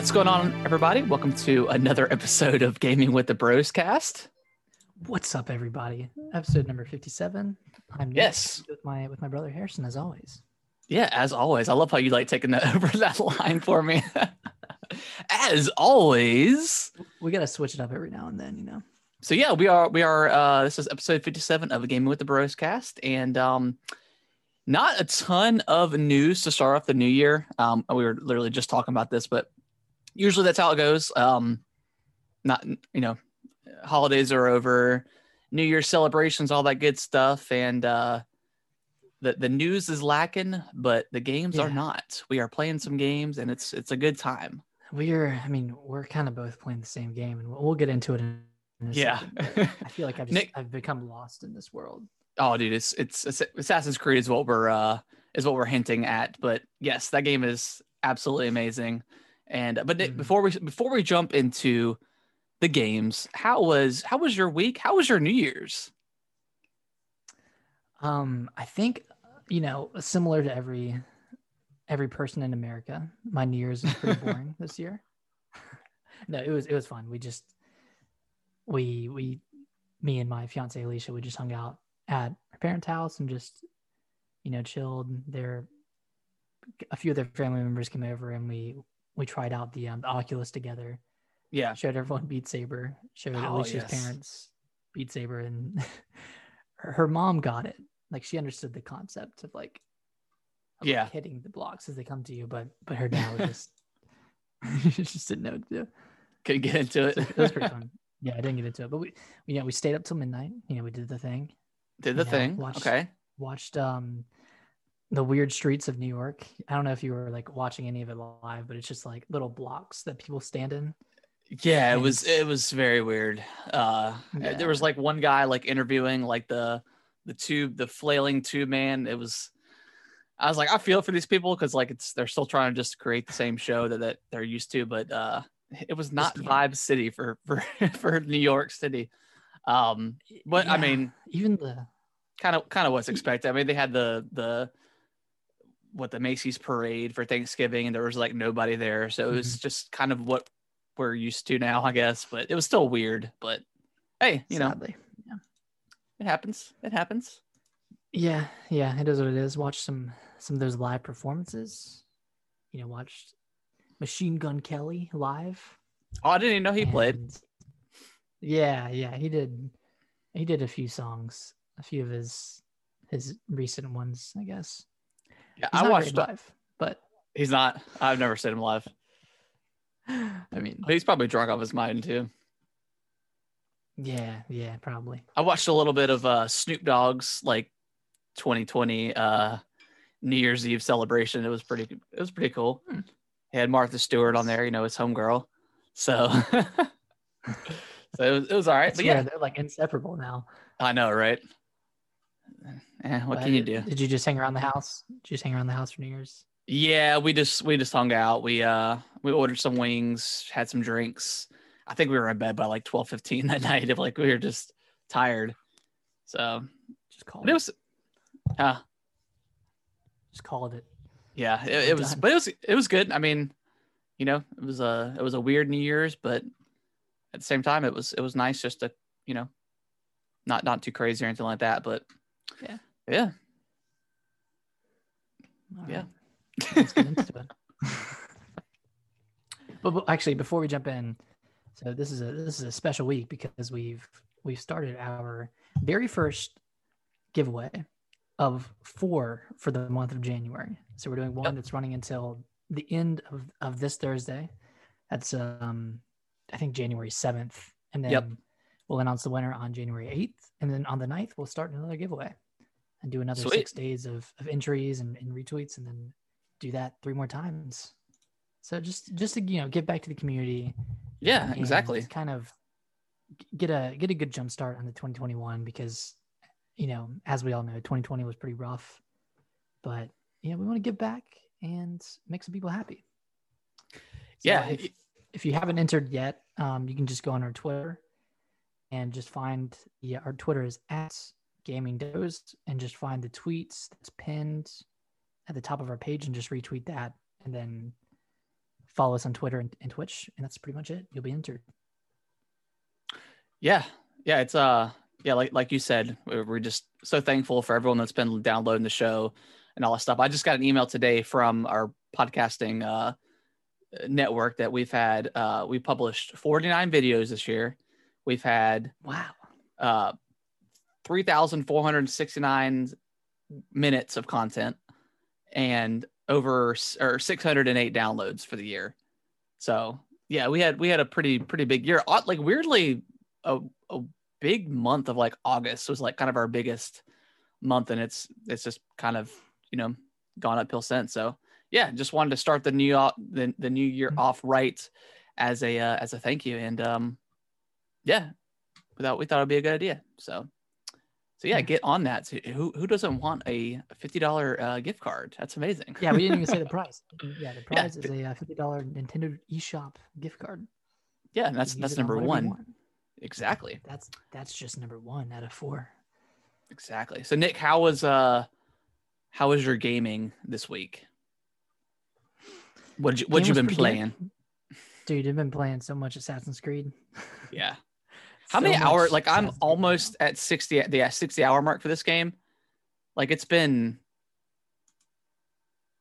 What's going on, everybody? Welcome to another episode of Gaming with the Bros Cast. What's up, everybody? Episode number fifty-seven. I'm Nick, Yes. with my with my brother Harrison, as always. Yeah, as always. I love how you like taking that over that line for me. as always. We gotta switch it up every now and then, you know. So yeah, we are we are uh this is episode 57 of Gaming with the Bros Cast and um not a ton of news to start off the new year. Um we were literally just talking about this, but usually that's how it goes. Um not you know, holidays are over, New Year celebrations, all that good stuff and uh the, the news is lacking, but the games are not. We are playing some games and it's it's a good time. We're, I mean, we're kind of both playing the same game, and we'll, we'll get into it in, Yeah. I feel like I've just, Nick- I've become lost in this world. Oh, dude, it's, it's it's Assassin's Creed is what we're uh is what we're hinting at. But yes, that game is absolutely amazing. And but Nick, Mhm. before we before we jump into the games, how was how was your week? How was your New Year's? Um, I think, you know, similar to every every person in America, my New Year's is pretty boring this year. no, it was it was fun. We just we we me and my fiance Alicia, we just hung out at her parents' house and just you know chilled. There, a few of their family members came over and we we tried out the um, the Oculus together. Yeah, Showed everyone Beat Saber. Showed Oh, Alicia's yes. parents Beat Saber, and her, her mom got it. Like she understood the concept of like, of, like, Yeah. hitting the blocks as they come to you. But but her dad was just she just didn't know what to do. couldn't get into it. So it was pretty fun. Yeah, I didn't get into it, but we you know we stayed up till midnight. You know we did the thing. Did the Yeah, thing. watched- Okay. Watched um the weird streets of New York. I don't know if you were like watching any of it live, but it's just like little blocks that people stand in. Yeah, it And was it was very weird. Uh Yeah. there was like one guy like interviewing like the the tube, the flailing tube man. It was I was like, I feel for these people because like it's they're still trying to just create the same show that, that they're used to, but uh it was not vibe city for for for New York City. Um but I mean even the kind of kind of what's expected. I mean they had the the what the Macy's parade for Thanksgiving and there was like nobody there. So it was mm-hmm. just kind of what we're used to now, I guess. But it was still weird. But hey, you know, sadly. it happens. It happens. Yeah, yeah, it is what it is. Watch some some of those live performances. You know, watched Machine Gun Kelly live. Oh, I didn't even know he played. Yeah, yeah, he did. He did a few songs, a few of his his recent ones, I guess. Yeah, He's I watched. live, but He's not. I've never seen him live. I mean, He's probably drunk off his mind too. yeah, yeah, probably. I watched a little bit of uh, Snoop Dogg's like 2020 uh, New Year's Eve celebration. It was pretty. It was pretty cool. Hmm. He had Martha Stewart on there. You know, his homegirl. So, so it was, it was all right. But swear, yeah, they're like inseparable now. I know, right? Eh, what But can you do? Did you just hang around the house? Did you just hang around the house for New Year's? Yeah, we just we just hung out. We uh we ordered some wings, had some drinks. I think we were in bed by like twelve fifteen that night. If like we were just tired. So Just called it it. was uh Just called it. yeah, it, it was done. but it was it was good. I mean, you know, it was a it was a weird New Year's, but at the same time it was it was nice just to, you know, not not too crazy or anything like that. But Yeah. Yeah. All Yeah. right. Let's get into it. but, but actually, before we jump in, so this is a this is a special week because we've we've started our very first giveaway of four for the month of January. So we're doing one Yep. that's running until the end of, of this Thursday. That's um I think January seventh, and then Yep. We'll announce the winner on January eighth, and then on the 9th, we'll start another giveaway and do another Sweet. six days of, of entries and, and retweets, and then do that three more times. So just just to you know give back to the community. Yeah, exactly. Kind of get a get a good jump start on the 2021 because you know as we all know 2020 was pretty rough, but yeah we want to give back and make some people happy. So Yeah, If, if you haven't entered yet, um, you can just go on our Twitter and just find yeah our Twitter is at Gaming Doze and just find the tweets that's pinned at the top of our page and just retweet that and then follow us on Twitter and, and Twitch, and that's pretty much it. You'll be entered. Yeah, yeah, it's uh, yeah, like like you said, we're just so thankful for everyone that's been downloading the show and all that stuff. I just got an email today from our podcasting uh network that we've had. Uh, we published 49 videos this year. We've had Wow. uh 3,469 minutes of content and over or 608 downloads for the year. So yeah, we had we had a pretty pretty big year. Like weirdly, a a big month of like August was like kind of our biggest month, and it's it's just kind of you know gone uphill since. So yeah, just wanted to start the new the, the new year Mhm. off right as a uh, as a thank you, and um yeah, we thought we thought it'd be a good idea. So so yeah, Yeah. get on that. So who who doesn't want a fifty dollar uh, gift card? That's amazing. Yeah, we didn't even say the price. Yeah, the Yeah, prize is a uh, fifty dollar Nintendo eShop gift card. yeah, and that's that's it on number one. Exactly. That's that's just number one out of four. Exactly. So Nick, how was uh how was your gaming this week? What you what you been good. playing? Dude, I've been playing so much Assassin's Creed. Yeah. How So many hours? Like I'm almost at 60 at the 60 hour mark for this game. Like it's been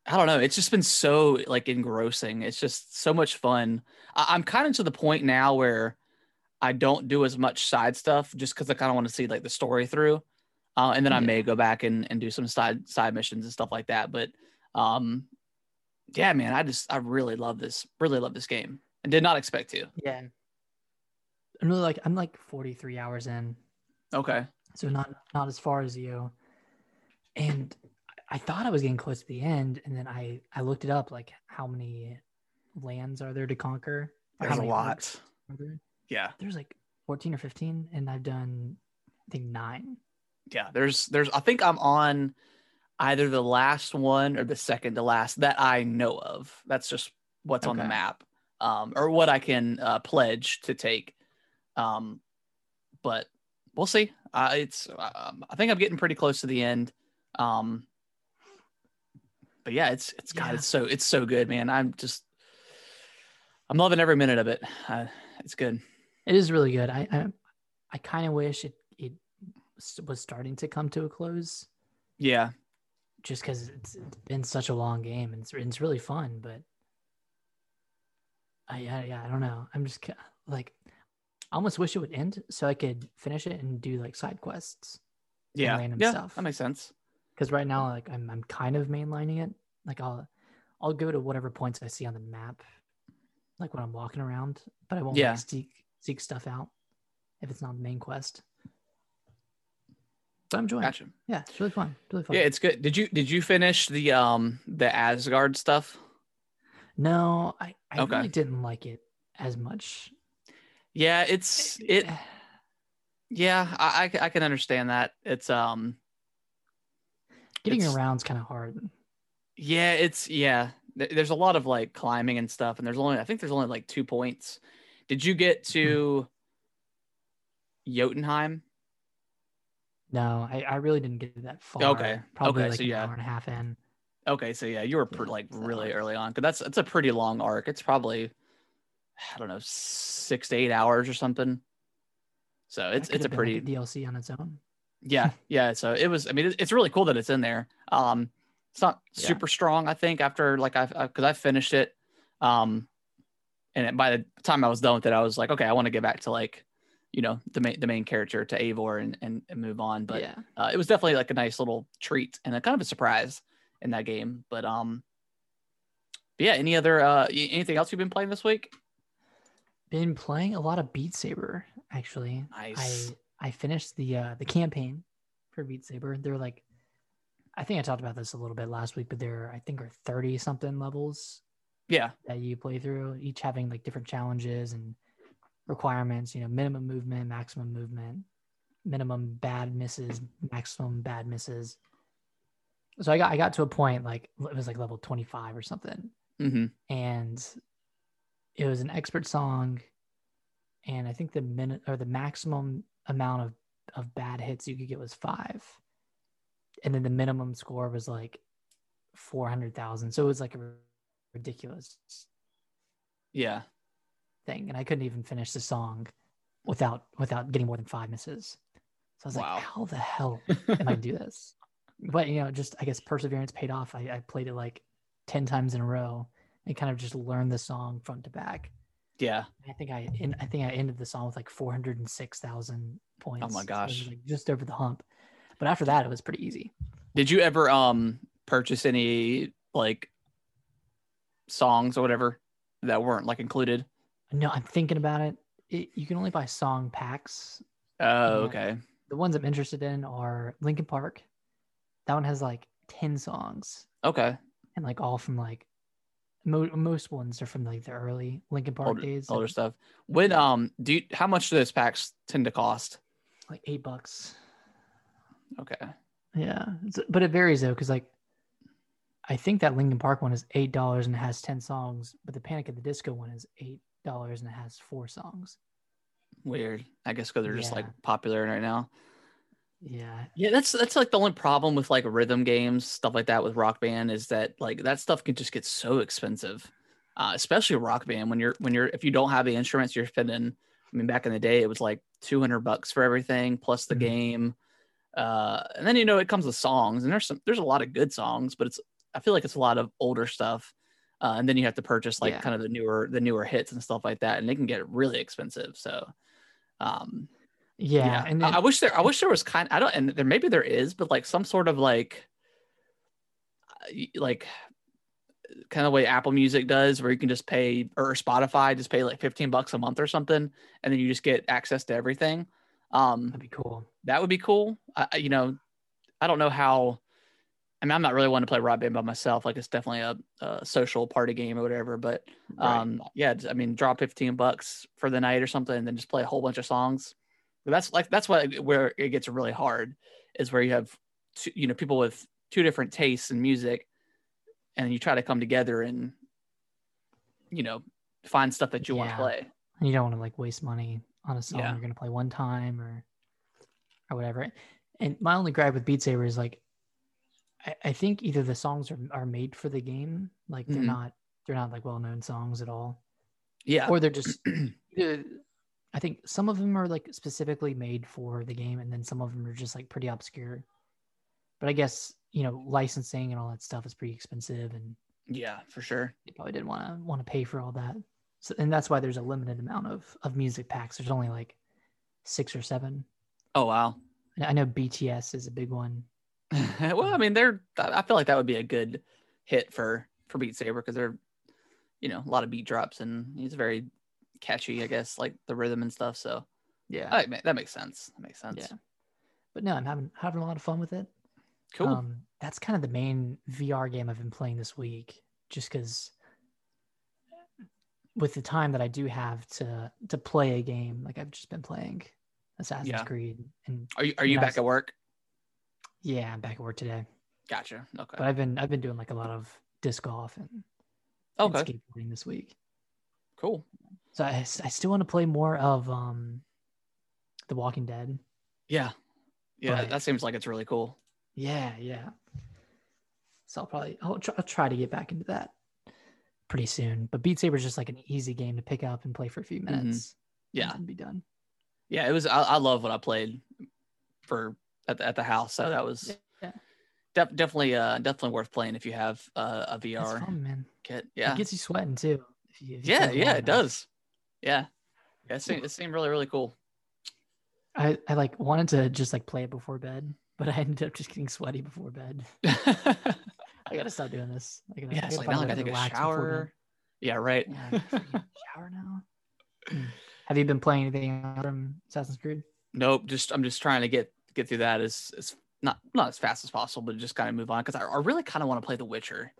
I don't know. It's just been so like engrossing. It's just so much fun. I, I'm kind of to the point now where I don't do as much side stuff just because I kind of want to see like the story through. Uh, and then I may go back and, and do some side side missions and stuff like that. But um yeah, man, I just I really love this, really love this game. And did not expect to. Yeah. I'm really like I'm like 43 hours in, Okay. so not not as far as you. And I thought I was getting close to the end, and then I I looked it up like how many lands are there to conquer? There's a lot. there? Yeah. There's like 14 or 15, and I've done I think nine. yeah there's there's i think i'm on either the last one or the second to last that i know of that's just what's on the map um or what i can uh, pledge to take um but we'll see. Uh, it's um, i think i'm getting pretty close to the end. Um but yeah it's it's god it's so it's so good man. I'm just i'm loving every minute of it. Uh, it's good. It is really good. I I, I kind of wish it it was starting to come to a close, yeah. Just because it's, it's been such a long game and it's it's really fun. But I yeah, yeah I don't know. I'm just like I almost wish it would end so I could finish it and do like side quests. yeah random yeah stuff. that makes sense Because right now like I'm I'm kind of mainlining it. Like I'll I'll go to whatever points I see on the map, like when I'm walking around, but I won't Yeah. like, seek seek stuff out if it's not the main quest. But I'm enjoying. it. gotcha Yeah, it's really fun. Really fun. Yeah, it's good. Did you did you finish the um the Asgard stuff? no, I I Okay. really didn't like it as much. Yeah, it's it. Yeah, I I can understand that. It's um Getting it's- around's kind of hard. yeah, it's yeah. There's a lot of like climbing and stuff, and there's only I think there's only like two points. Did you get to Jotunheim? No, I, I really didn't get that far. Okay, Probably okay, like so an yeah. hour and a half in. Okay, so yeah, you were Yeah, like really early on because that's it's a pretty long arc. It's probably I don't know six to eight hours or something. So it's it's a been, like, pretty DLC on its own. yeah yeah so it was i mean it's really cool that it's in there um it's not Yeah. super strong i think after like i've because i finished it um and it, by the time i was done with it i was like okay i want to get back to like you know the main the main character to Eivor and and, and move on but yeah. uh, it was definitely like a nice little treat and a kind of a surprise in that game but um but yeah any other uh anything else you've been playing this week Been playing a lot of Beat Saber actually. nice I I finished the uh the campaign for Beat Saber. They're like I think I talked about this a little bit last week, but there I think are 30 something levels yeah that you play through, each having like different challenges and requirements, you know, minimum movement, maximum movement, minimum bad misses, maximum bad misses. So I got I got to a point like it was like level 25 or something mm-hmm and it was an expert song and i think the minute or the maximum amount of of bad hits you could get was five and then the minimum score was like 400000 so it was like a ridiculous Yeah. thing, and I couldn't even finish the song without without getting more than five misses. So I was Wow. like, how the hell am I do this? But you know, just I guess perseverance paid off. I, I played it like ten times in a row and kind of just learn the song front to back. Yeah. I think I in, I think I ended the song with like four hundred and six thousand points. Oh my So gosh. like just over the hump. But after that, it was pretty easy. Did you ever um purchase any like songs or whatever that weren't like included? No, I'm thinking about it. it you can only buy song packs. Oh, okay. The ones I'm interested in are Linkin Park. That one has like ten songs. Okay. and like all from like mo- most ones are from like the early Linkin Park Older, days, older stuff. When um do you how much do those packs tend to cost? like eight bucks. Okay. Yeah, it's, but it varies though, because like I think that Linkin Park one is eight dollars and it has ten songs, but the Panic at the Disco one is eight dollars and it has four songs. Weird. I guess because they're just like popular right now. Yeah, Yeah, that's that's like the only problem with like rhythm games, stuff like that with Rock Band is that like that stuff can just get so expensive. Uh, especially Rock Band when you're when you're if you don't have the instruments, you're spending. I mean, back in the day, it was like two hundred bucks for everything plus the Mhm. game, uh, and then you know it comes with songs, and there's some there's a lot of good songs, but it's I feel like it's a lot of older stuff, uh, and then you have to purchase like Yeah. kind of the newer the newer hits and stuff like that, and they can get really expensive. So, um, yeah, and I, then, I wish there I wish there was kind I don't and there maybe there is, but like some sort of like like kind of way Apple Music does where you can just pay or Spotify just pay like 15 bucks a month or something and then you just get access to everything. Um that'd be cool. that would be cool. I, you know, I don't know how I mean I'm not really one to play Rock Band by myself. Like it's definitely a, a social party game or whatever, but Right. um yeah i mean drop 15 bucks for the night or something and then just play a whole bunch of songs But that's like that's what where it gets really hard is where you have two, you know people with two different tastes in music and you try to come together and you know find stuff that you want to play And you don't want to like waste money on a song Yeah. you're gonna play one time or or whatever. And my only gripe with Beat Saber is like I, I think either the songs are, are made for the game, like they're Mhm. not they're not like well known songs at all. yeah Or they're just I think some of them are like specifically made for the game and then some of them are just like pretty obscure. But I guess, you know, licensing and all that stuff is pretty expensive and yeah for sure they probably didn't want to want to pay for all that. So, and that's why there's a limited amount of of music packs. There's only like six or seven. oh wow I know BTS is a big one. well i mean they're i feel like that would be a good hit for for beat saber because they're you know a lot of beat drops and he's very catchy i guess like the rhythm and stuff so Yeah, I, that makes sense that makes sense yeah. But no, I'm having having a lot of fun with it. cool Um, that's kind of the main VR game I've been playing this week, just because with the time that I do have to to play a game, like I've just been playing Assassin's Yeah. Creed, and are you are you back at work yeah, I'm back at work today. gotcha okay But I've been I've been doing like a lot of disc golf and, and skateboarding this week. cool So I, I still want to play more of um, The Walking Dead. yeah yeah But- that seems like it's really cool Yeah, yeah. So I'll probably I'll try, I'll try to get back into that pretty soon. But Beat Saber is just like an easy game to pick up and play for a few minutes. Mm-hmm. yeah and be done. yeah it was i, I love what i played for at the, at the house so that was Yeah. def- definitely uh definitely worth playing if you have uh, a vr fun, man. kit It yeah gets you sweating too. if you- if you yeah yeah it enough. does yeah yeah it seemed, it seemed really really cool I, I like wanted to just like play it before bed, but I ended up just getting sweaty before bed. I gotta stop doing this. I gotta, yeah it's gotta like find now i gotta take a relax before bed. shower yeah right Yeah, I gotta freaking shower now. Mm. Have you been playing anything from Assassin's Creed? nope just i'm just trying to get get through that as as not not as fast as possible but just kind of move on because I, I really kind of want to play the witcher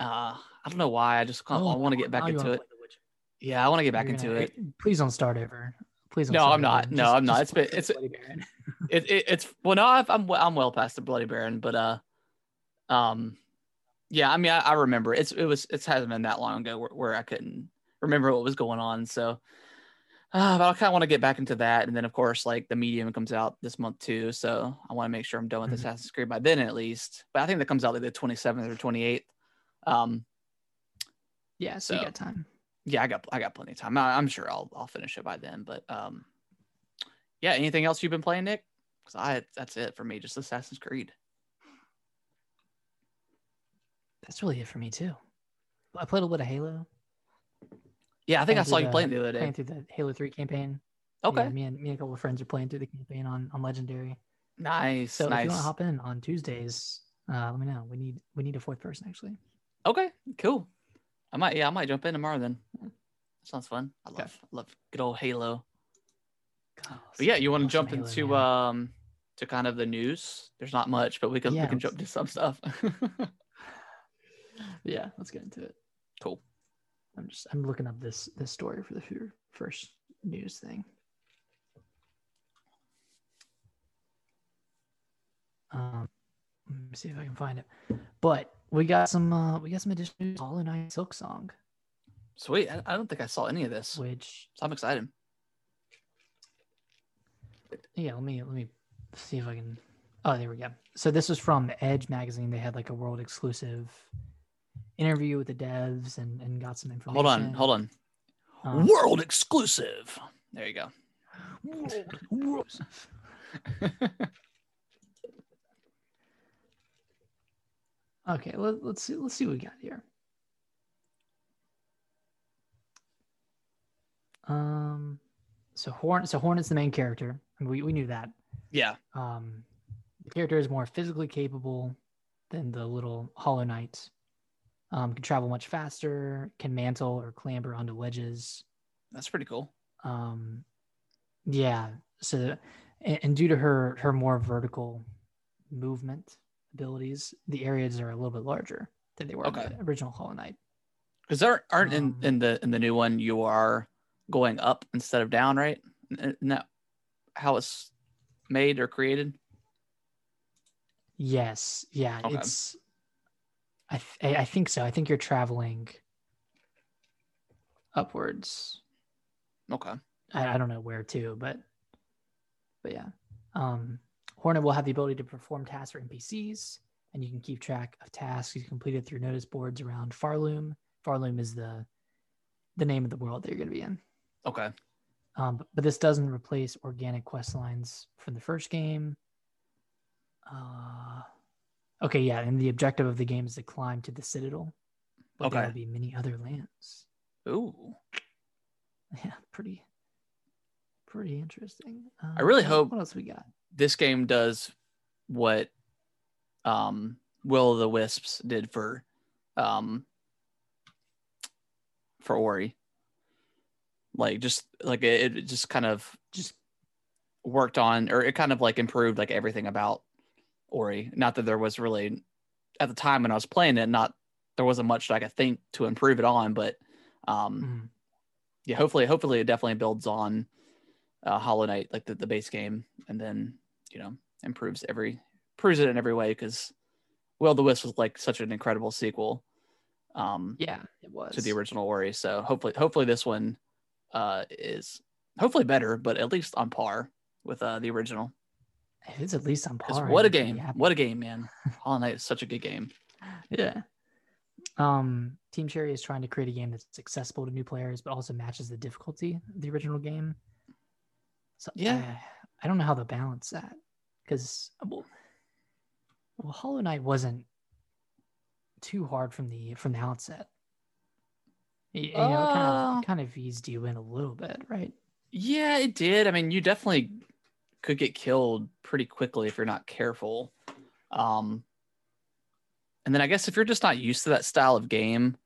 uh i don't know why i just kinda, i want to get back Oh, now you into it play The Witcher. Yeah i want to get back You're into gonna- it Please don't start over. Please don't. Start. No, I'm not. over. No, I'm not. It's been- it's- Bloody it, it it's well no I've, i'm i'm well past the bloody baron but uh um yeah i mean i, I remember it's it was it hasn't been that long ago where, where i couldn't remember what was going on so uh, but i kind of want to get back into that and then of course like the medium comes out this month too so i want to make sure i'm done with Mhm. assassin's creed by then at least but i think that comes out like the 27th or 28th um yeah, so, you So, got time. Yeah, I got I got plenty of time. I, I'm sure I'll I'll finish it by then. But um, yeah. Anything else you've been playing, Nick? Because I that's it for me. Just Assassin's Creed. That's really it for me too. I played a little bit of Halo. Yeah, I think I Playing saw you the- playing the other day. Playing through the Halo Three campaign. Okay, Yeah, me and me and a couple of friends are playing through the campaign on on Legendary. nice, So if you want to hop in on Tuesdays, uh, let me know. We need we need a fourth person actually. Okay, cool. I might yeah, I might jump in tomorrow then. Sounds fun. I love love good old Halo. God, But yeah, you want to jump Halo, into um to kind of the news? There's not much, but we can Yeah, we can jump to some stuff. yeah, let's get into it. cool. I'm just I'm looking up this this story for the first news thing. Um, let me see if I can find it. But we got some uh we got some additional news. Hollow Knight Silksong, Sweet. I, I don't think I saw any of this. which So I'm excited. yeah, let me let me see if I can. Oh, there we go. So this was from Edge magazine. They had like a world exclusive interview with the devs and and got some information. Hold on, hold on. Um, World exclusive. There you go. world exclusive. Okay, let, let's see. Let's see what we got here. Um, so Horn, so Hornet's the main character. I mean, we we knew that. yeah. Um, the character is more physically capable than the little Hollow Knight. Um, can travel much faster. Can mantle or clamber onto ledges. That's pretty cool. Um, yeah. So, and, and due to her her more vertical movement abilities, the areas are a little bit larger than they were Okay. in the original Hollow Knight. Because there aren't in, Um, in the in the new one you are going up instead of down, right? Isn't that how it's made or created? Yes. Yeah. Okay. It's. I th- I I think so. I think you're traveling upwards. Okay. I, I don't know where to, but but yeah. Um, Hornet will have the ability to perform tasks for NPCs, and you can keep track of tasks you completed through notice boards around Pharloom. Pharloom is the the name of the world that you're going to be in. Okay. Um, but, but this doesn't replace organic quest lines from the first game. Uh, okay, yeah, and the objective of the game is to climb to the Citadel. But There will be many other lands. Ooh. Yeah, pretty, pretty interesting. Uh, I really hope- What else we got? This game does what um Will of the Wisps did for um for Ori. Like just like it, it just kind of Just worked on or it kind of like improved like everything about Ori. Not that there was really at the time when I was playing it, not there wasn't much that I could think to improve it on, but um mm, yeah, hopefully hopefully it definitely builds on uh Hollow Knight, like the, the base game, and then you know, improves every proves it in every way because Will the Wisp was like such an incredible sequel um yeah, it was to the original Ori. So hopefully hopefully this one uh is hopefully better, but at least on par with uh the original. If it's at least on par. what a game. What a game, man. Hollow Knight is such a good game. yeah. Um, Team Cherry is trying to create a game that's accessible to new players, but also matches the difficulty of the original game. So Yeah. I, I don't know how to balance that because well, well, Hollow Knight wasn't too hard from the from the outset. Y- You, know, it kind Uh, of kind of eased you in a little bit, right? Yeah, it did. I mean, you definitely could get killed pretty quickly if you're not careful. Um, and then I guess if you're just not used to that style of game,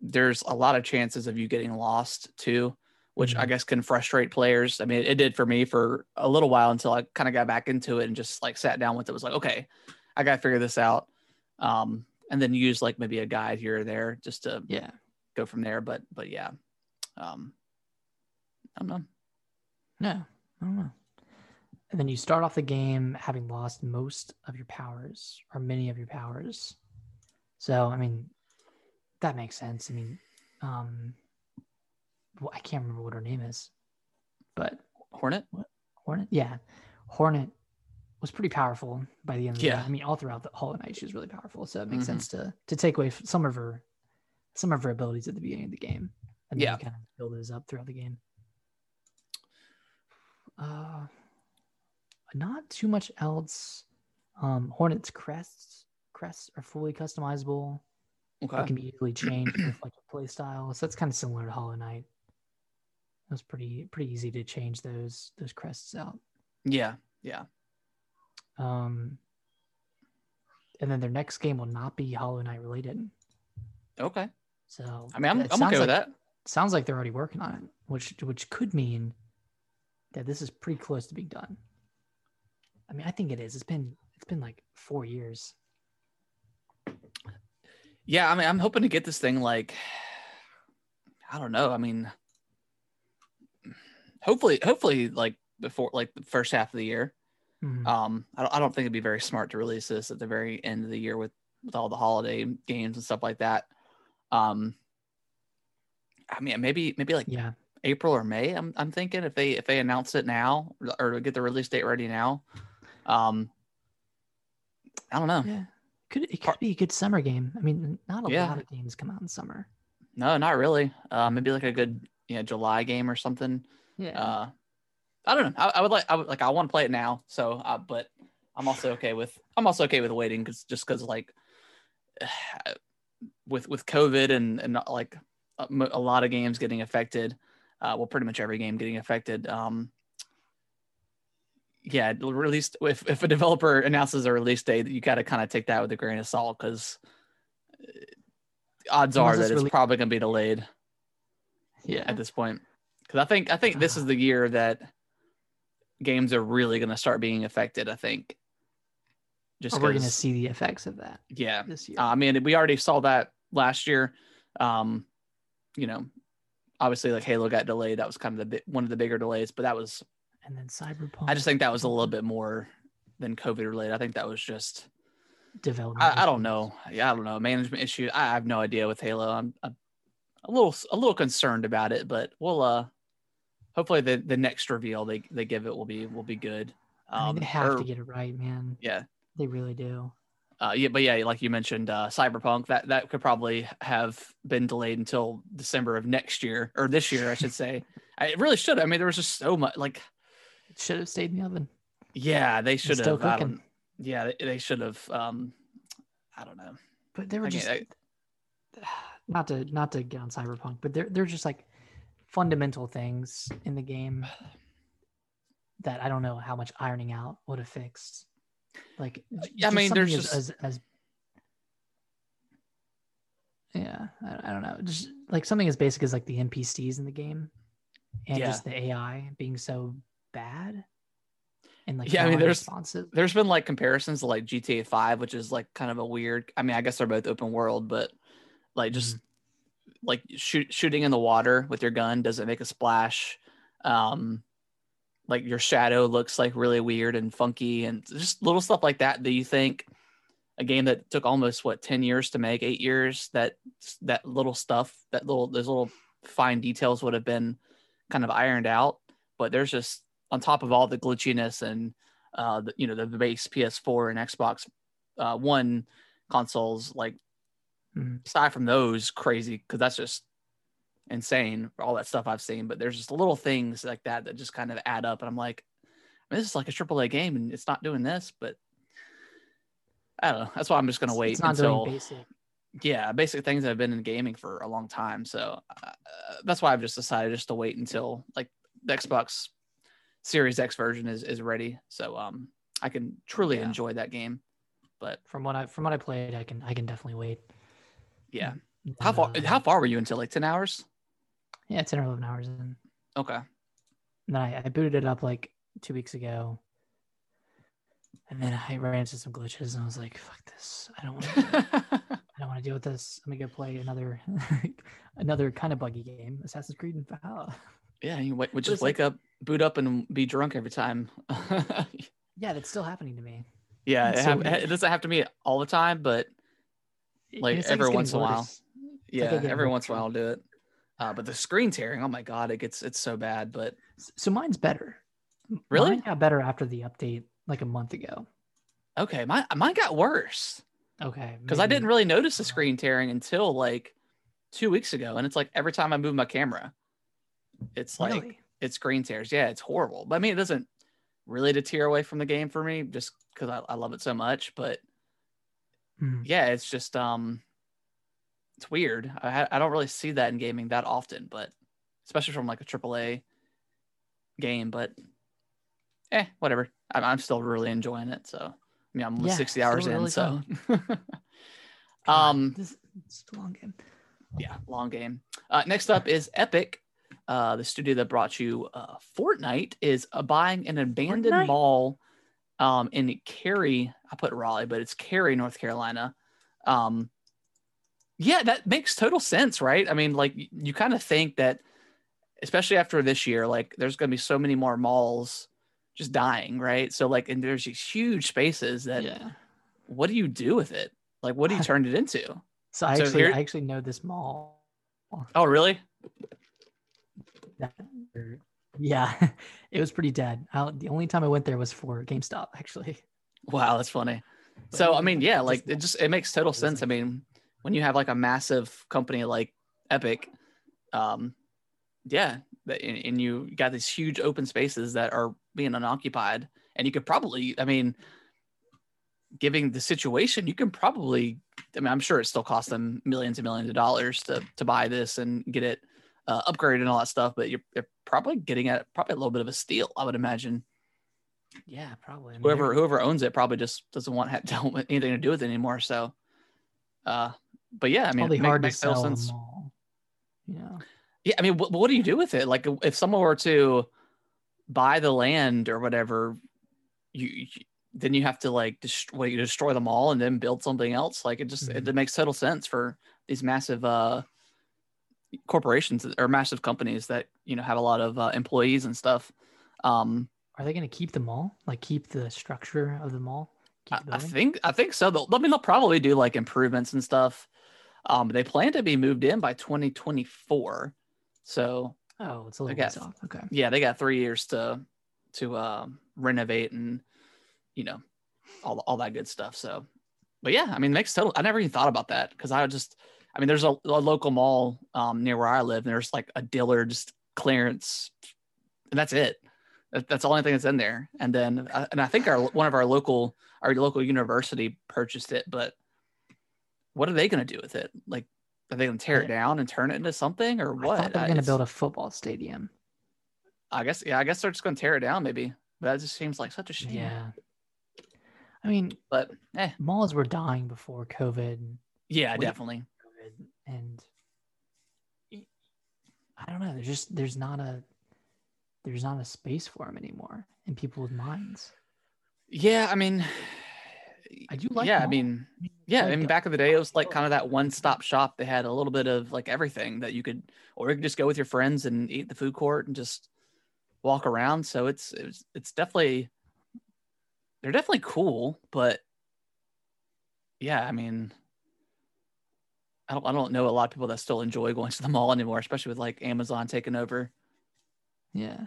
there's a lot of chances of you getting lost too, which I Mhm. guess can frustrate players. I mean, it did for me for a little while until I kind of got back into it and just like sat down with it. Was like, okay, I got to figure this out. Um, and then use like maybe a guide here or there just to Yeah. go from there. But but yeah, um, I don't know. No, I don't know. And then you start off the game having lost most of your powers or many of your powers. So, I mean, that makes sense. I mean, um, I can't remember what her name is, but Hornet. Hornet, yeah, Hornet was pretty powerful by the end of the Yeah. game. I mean, all throughout the Hollow Knight, she was really powerful. So it makes Mhm. sense to to take away some of her some of her abilities at the beginning of the game and then Yeah. you kind of build those up throughout the game. Uh, not too much else. Um, Hornets crests crests are fully customizable. Okay. can be easily changed with like a play style. So that's kind of similar to Hollow Knight. It was pretty pretty easy to change those those crests out. Yeah. Yeah. Um, and then their next game will not be Hollow Knight related. Okay. So I mean, I'm, I'm okay with like- that. Sounds like they're already working on it, which which could mean that this is pretty close to being done. I mean, I think it is. It's been it's been like four years. Yeah. I mean, I'm hoping to get this thing like, I don't know. I mean, hopefully, hopefully, like before, like the first half of the year. Mhm. Um, I don't, I don't think it'd be very smart to release this at the very end of the year with with all the holiday games and stuff like that. Um, I mean, maybe maybe like yeah, April or May. I'm I'm thinking if they if they announce it now or get the release date ready now. Um, I don't know. yeah. Could it could be a good summer game? I mean, not a Yeah. lot of games come out in summer. No, not really. Uh, maybe like a good you know July game or something. Yeah, Uh, I don't know. I, I would like I would like I want to play it now. So, uh, but I'm also okay with I'm also okay with waiting because just because like with with COVID and and not, like a, a lot of games getting affected. Uh, well, pretty much every game getting affected. Um, yeah, released if if a developer announces a release date, you got to kind of take that with a grain of salt because odds are that it's probably going to be delayed yeah. at this point because I think I think this is the year that games are really going to start being affected. I think just we're going to see the effects of that yeah. this year. Uh, I mean, we already saw that last year. Um, you know, obviously, like Halo got delayed. That was kind of the one of the bigger delays, but that was and then Cyberpunk. I just think that was a little bit more than COVID related. I think that was just development. I, I don't know. Yeah, I don't know. Management issue. I have no idea with Halo. I'm, I'm a little a little concerned about it, but we'll uh hopefully the the next reveal they they give it will be will be good. I mean, they have or- to get it right, man. yeah. They really do. Uh, yeah, but yeah, like you mentioned, uh, Cyberpunk that that could probably have been delayed until December of next year or this year, I should say. I it really should. I mean, there was just so much. Like, It should have stayed in the oven. yeah, they should still have. I cooking. Yeah, they, they should have. Um, I don't know. But they were I just can't- not to not to get on cyberpunk, but they're they're just like fundamental things in the game that I don't know how much ironing out would have fixed. Like, yeah, I mean, there's as, just- as, as yeah, I, I don't know, just like something as basic as like the NPCs in the game and Yeah. just the AI being so bad and like Yeah, I mean, there's- non-responsive. There's been like comparisons to like GTA 5, which is like kind of a weird. I mean, I guess they're both open world, but like just mm-hmm. Like shoot, shooting in the water with your gun doesn't make a splash. Um, like your shadow looks like really weird and funky, and just little stuff like that. Do you think a game that took almost what ten years to make, eight years, that that little stuff, that little those little fine details would have been kind of ironed out? But there's just on top of all the glitchiness and uh, the, you know the, the base PS4 and Xbox uh, One consoles, like Mhm. aside from those crazy because that's just insane all that stuff I've seen. But there's just little things like that that just kind of add up, and I'm like, I mean, this is like a AAA game, and it's not doing this. But I don't know. That's why I'm just gonna wait It's not until doing basic. yeah, basic things that have been in gaming for a long time. So uh, that's why I've just decided just to wait until like the Xbox Series X version is is ready, so um I can truly Yeah. enjoy that game. But From what I from what I played, I can I can definitely wait. Yeah, how far uh, how far were you until like ten hours? Yeah, ten or eleven hours in. And Okay. then I, I booted it up like two weeks ago, and then I ran into some glitches, and I was like, "Fuck this! I don't want. To, I don't want to deal with this. I'm gonna go play another another kind of buggy game, Assassin's Creed and Valhalla." yeah, you would just it's like- wake up, boot up, and be drunk every time. Yeah, that's still happening to me. yeah, it, so hap- it doesn't have to be all the time, but Like, it's every it's once in a while. yeah, every once in a while I'll do it. Uh, but the screen tearing, oh my god, it gets it's so bad. But So mine's better. Really? Mine got better after the update like a month ago. okay, mine mine got worse. Okay. because I didn't really notice the screen tearing until like two weeks ago, and it's like every time I move my camera, it's like Really? it's screen tears. Yeah, it's horrible. But I mean, it doesn't really deter away from the game for me, just because I, I love it so much. But Mhm. yeah, it's just um, it's weird. I I don't really see that in gaming that often, but especially from like a AAA game. But eh, whatever. I'm I'm still really enjoying it. So I mean, I'm Yeah, 60 still hours in. So um, this it's a long game. yeah, long game. Uh, next up is Epic. Uh, the studio that brought you uh, Fortnite is uh, buying an abandoned Fortnite? mall um, in Cary. I put Raleigh, but it's Cary, North Carolina. Um, yeah, that makes total sense, right? I mean, like you kind of think that, especially after this year, like there's going to be so many more malls just dying, right? So like, and there's these huge spaces that. yeah. What do you do with it? Like, what do you turn it into? So I So actually here- I actually know this mall. Oh, really? Yeah, it was pretty dead. I, the only time I went there was for GameStop, actually. Wow, that's funny. But So I mean, yeah, like it just it makes total sense. I mean, when you have like a massive company like Epic, um, yeah, and, and you got these huge open spaces that are being unoccupied, and you could probably, I mean, giving the situation, you can probably, I mean, I'm sure it still costs them millions and millions of dollars to to buy this and get it uh, upgraded and all that stuff, but you're, you're probably getting at probably a little bit of a steal, I would imagine. Yeah, probably. I mean, whoever whoever owns it probably just doesn't want ha- don't anything to do with it anymore. So, uh, but yeah, I mean, probably it hard to makes total sell sense. mall. You know, Yeah, I mean, what, what do you do with it? Like, if someone were to buy the land or whatever, you, you then you have to like destroy you destroy them all and then build something else. Like, it just it, Mhm. makes total sense for these massive uh corporations or massive companies that you know have a lot of uh, employees and stuff. Um, are they going to keep the mall? Like keep the structure of the mall? Keep I, the I think I think so. They'll, I mean, they'll probably do like improvements and stuff. Um, they plan to be moved in by 2024. So Oh, it's a little guess. off. Okay. yeah, they got three years to to um, renovate and you know all all that good stuff. So, but yeah, I mean, makes total. I never even thought about that because I would just. I mean, there's a, a local mall um, near where I live, and there's like a Dillard's clearance, and that's it. That, that's the only thing that's in there. And then, uh, and I think our one of our local our local university purchased it, but what are they going to do with it? Like, are they going to tear it down and turn it into something, or what? thought they were I- going to build a football stadium. I guess yeah, I guess they're just gonna tear it down maybe. But that just seems like such a shame. Yeah. I mean, But eh, malls were dying before COVID. yeah, Wait. definitely. And I don't know. There's just there's not a there's not a space for them anymore in people's minds. Yeah, I mean I do like. yeah, I mean yeah, I like, mean uh, back in the day it was like oh, kind of that one stop shop. They had a little bit of like everything that you could or you could just go with your friends and eat the food court and just walk around. So it's it's it's definitely they're definitely cool, but yeah, I mean I don't I don't know a lot of people that still enjoy going to the mall anymore, especially with like Amazon taking over. Yeah,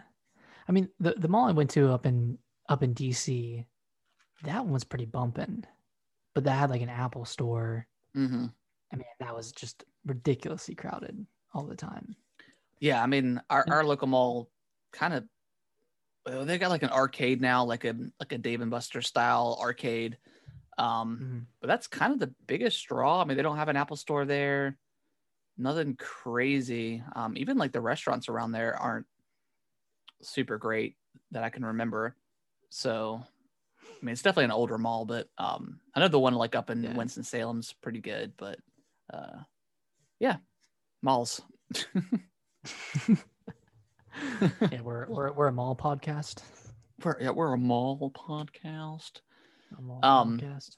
I mean the the mall I went to up in up in DC, that one was pretty bumping, but that had like an Apple store. Mm-hmm. I mean that was just ridiculously crowded all the time. Yeah, I mean our, our local mall kind of they got like an arcade now, like a like a Dave and Buster style arcade. Um, Mhm. but that's kind of the biggest draw. I mean, they don't have an Apple store there. Nothing crazy. Um, even like the restaurants around there aren't super great that I can remember. So, I mean, it's definitely an older mall, but um, I know the one like up in Yeah. Winston Salem's pretty good. But uh, yeah, malls. yeah, we're we're we're a mall podcast. We're yeah, we're a mall podcast. Um, podcast.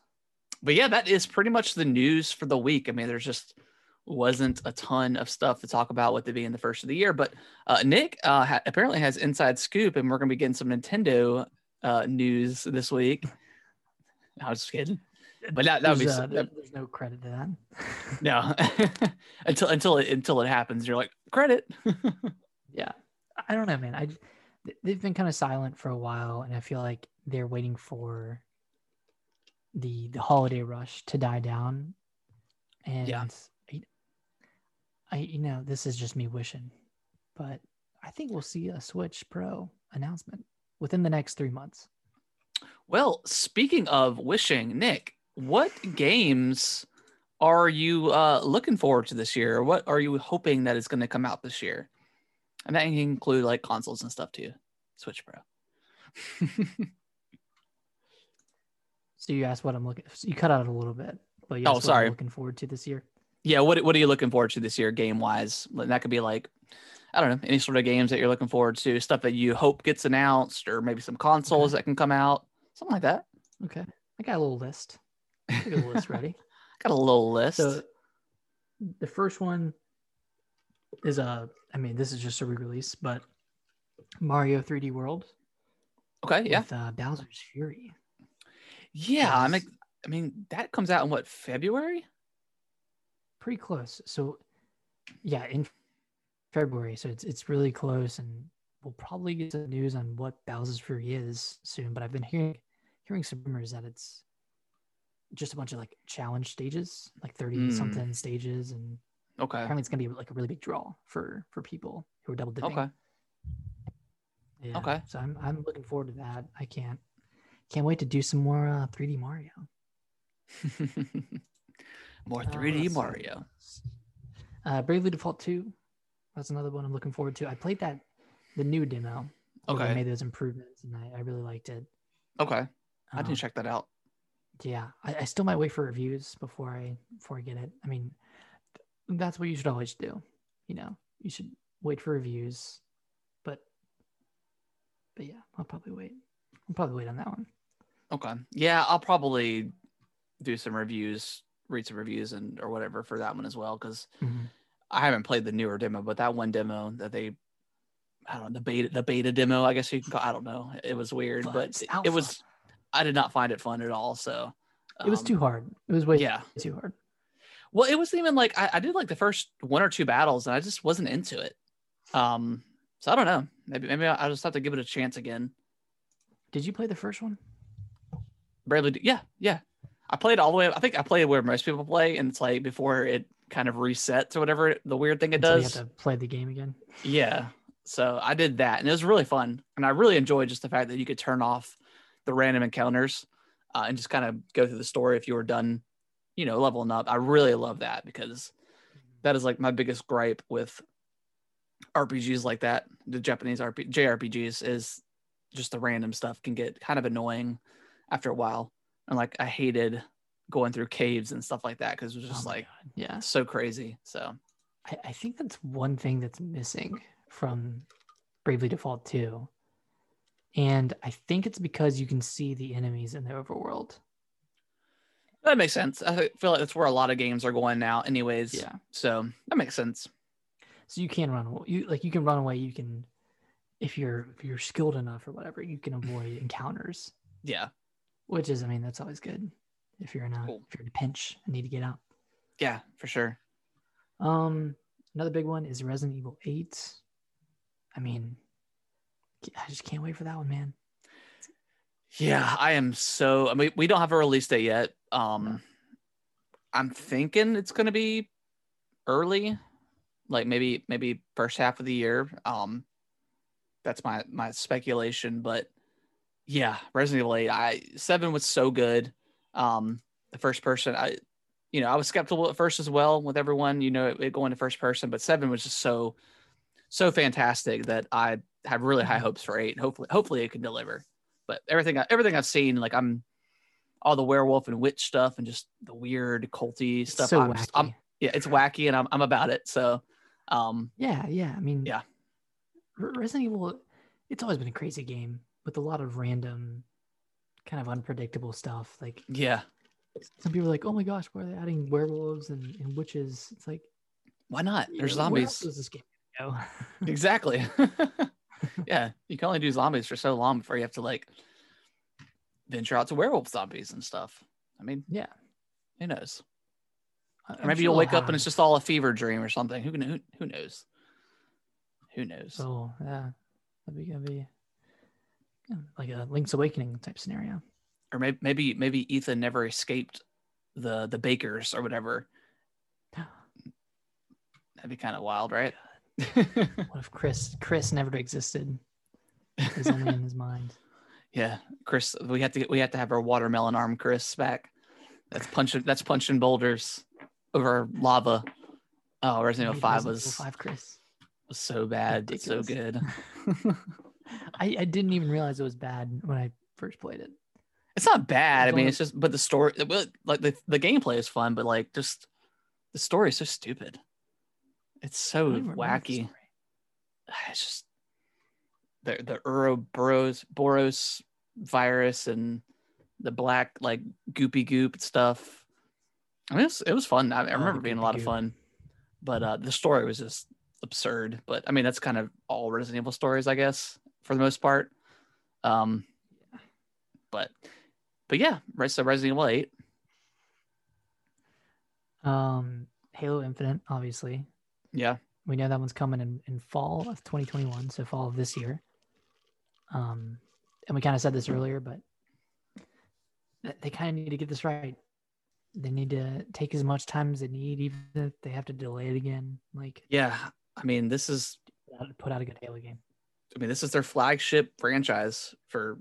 but yeah, that is pretty much the news for the week. I mean, there's just wasn't a ton of stuff to talk about with it being the first of the year. But uh, Nick uh, ha- apparently has inside scoop, and we're going to be getting some Nintendo uh, news this week. I was just kidding, but that, that would be There's, so- uh, there- there's no credit to that. no until until it until it happens. You're like credit. yeah i don't know man I they've been kind of silent for a while and i feel like they're waiting for the the holiday rush to die down and Yeah. I, I you know this is just me wishing, but I think we'll see a Switch Pro announcement within the next three months. Well, speaking of wishing, Nick, what games are you uh, looking forward to this year? What are you hoping that is going to come out this year? And that can include like consoles and stuff too. Switch Pro. So you asked what I'm looking. You cut out a little bit, but you Oh, sorry. I'm looking forward to this year. yeah, what what are you looking forward to this year, game wise? That could be like, I don't know, any sort of games that you're looking forward to, stuff that you hope gets announced, or maybe some consoles that can come out, something like that. Okay, I got a little list. I got a list ready. Got a little list. So the first one is a. I mean, this is just a re-release, but Mario 3D World okay, yeah, with uh, Bowser's Fury. Yeah. I'm. Ex- I mean, that comes out in what February? pretty close. So yeah, in February. So it's it's really close, and we'll probably get some news on what Bowser's Fury is soon. But I've been hearing hearing some rumors that it's just a bunch of like challenge stages, like thirty Mm. something stages, and Okay, apparently it's gonna be like a really big draw for for people who are double dipping. okay. Yeah. Okay. So I'm I'm looking forward to that. I can't can't wait to do some more uh, 3D Mario. More Uh, 3D let's. Mario. Uh, Bravely Default 2. That's another one I'm looking forward to. I played that the new demo. they Okay. made those improvements and I, I really liked it. Okay, I Um, didn't check that out. Yeah, I, I still might wait for reviews before I before I get it. I mean, th- that's what you should always do. You know, you should wait for reviews, but but yeah, I'll probably wait. I'll probably wait on that one. Okay, yeah, I'll probably do some reviews, read some reviews, and or whatever for that one as well because I haven't played the newer demo, but that one demo that they, I don't know, the beta, the beta demo, I guess you can call. I don't know. It was weird, Fun. but it, it was. I did not find it fun at all. So It was um, too hard. It was way Yeah. too hard. Well, it wasn't even like I, I did like the first one or two battles, and I just wasn't into it. Um, so I don't know. Maybe maybe I'll just have to give it a chance again. Did you play the first one? Bravely, D- yeah, yeah. I played all the way. I think I played where most people play, and it's like before it kind of resets or whatever the weird thing it Until you does. have to play the game again. Yeah. So I did that, and it was really fun, and I really enjoyed just the fact that you could turn off the random encounters uh, and just kind of go through the story if you were done, you know, leveling up. I really love that because that is like my biggest gripe with RPGs like that, the Japanese RP, JRPGs, is just the random stuff can get kind of annoying after a while, and like I hated going through caves and stuff like that because it was just Oh like God. yeah. so crazy. So I, I think that's one thing that's missing from Bravely Default 2. And I think it's because you can see the enemies in the overworld. That makes sense. I feel like that's where a lot of games are going now, anyways. Yeah. So that makes sense. So you can run. You like you can run away. You can if you're if you're skilled enough or whatever, you can avoid encounters. Yeah. Which is I mean, that's always good. If you're in a Cool. if you're in a pinch and need to get out. Yeah, for sure. Um another big one is Resident Evil 8. I mean, I just can't wait for that one, man. Yeah, I am so. I mean, we don't have a release date yet. Um, I'm thinking it's going to be early, like maybe maybe first half of the year. Um, that's my my speculation, but yeah, Resident Evil 8. I seven was so good. Um, the first person, I, you know, I was skeptical at first as well with everyone, you know, it, it going to first person, but seven was just so so fantastic that I have really high Mhm. hopes for eight. Hopefully, hopefully it can deliver. But everything, I- everything I've seen, like I'm all the werewolf and witch stuff and just the weird culty It's stuff. so I'm, wacky. I'm- yeah, it's wacky and I'm, I'm about it. So, um, Yeah, yeah. I mean, Yeah. Resident Evil, it's always been a crazy game with a lot of random, kind of unpredictable stuff. Like yeah, some people are like, "Oh my gosh, why are they adding werewolves and, and witches?" It's like why not? There's know, zombies. this game go? exactly. yeah, you can only do zombies for so long before you have to like venture out to werewolf zombies and stuff. I mean, yeah. who knows? I- Or maybe sure you'll wake up and it's just all a fever dream or something. Who can who, who knows? Who knows? Oh yeah, that'd be that'd be like a Link's Awakening type scenario. or maybe maybe maybe Ethan never escaped the the bakers or whatever. That'd be kind of wild, right? What if Chris Chris never existed? Was only in his mind. yeah, Chris, we have to we have to have our watermelon arm Chris back. That's punching that's punching boulders over lava. Oh, Resident Evil Five was Evil Five Chris. was so bad, but so good. I, I didn't even realize it was bad when I first played it. It's not bad. I mean, it's just but the story, like the the gameplay is fun, but like just the story is so stupid. It's so don't even remember the wacky. It's just the the Ouroboros Boros virus and the black like goopy goop stuff. I mean, it was, it was fun. I, I Oh, remember it being a lot of fun, but uh, the story was just absurd. But I mean, that's kind of all Resident Evil stories, I guess, for the most part. Um, but but yeah, right. So Resident Evil Eight. Um, Halo Infinite, obviously. Yeah, We know that one's coming in, in fall of 2021, so fall of this year. Um, and we kind of said this earlier, but they kind of need to get this right. They need to take as much time as they need, even if they have to delay it again. Like, yeah. I mean, this is put out- put out a good Halo game. I mean, this is their flagship franchise for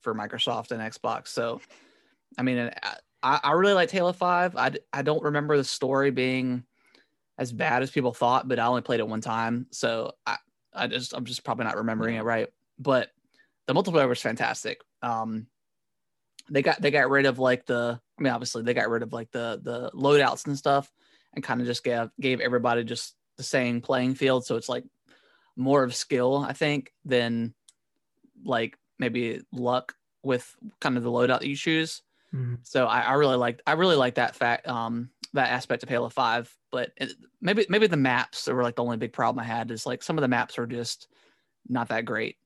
for Microsoft and Xbox. So, I mean, I, I really liked Halo Five. I I don't remember the story being as bad as people thought, but I only played it one time, so I I just I'm just probably not remembering it right. But the multiplayer was fantastic. Um, they got they got rid of like the I mean, obviously they got rid of like the the loadouts and stuff, and kind of just gave gave everybody just the same playing field. So it's like more of skill, I think, than like maybe luck with kind of the loadout that you choose. Mhm. So I, I really like I really like that fact um that aspect of Halo Five. But it, maybe maybe the maps were like the only big problem I had is like some of the maps were just not that great.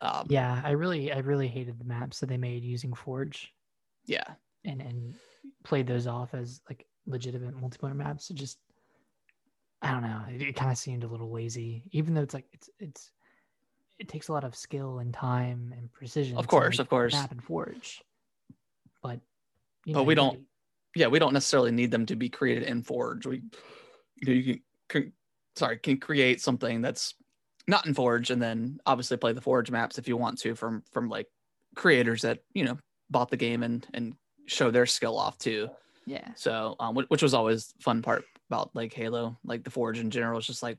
Um, Yeah, I really, I really hated the maps that they made using Forge yeah, and and played those off as like legitimate multiplayer maps. It just, I don't know. It, it kind of seemed a little lazy, even though it's like it's it's it takes a lot of skill and time and precision. Of course, of course. Map and Forge, but you But know, we don't- yeah. We don't necessarily need them to be created in Forge. We you know you can, can sorry can create something that's not in Forge and then obviously play the Forge maps if you want to from from like creators that you know bought the game and and show their skill off too. Yeah, So, um, which was always fun part about like Halo, like the Forge in general, is just like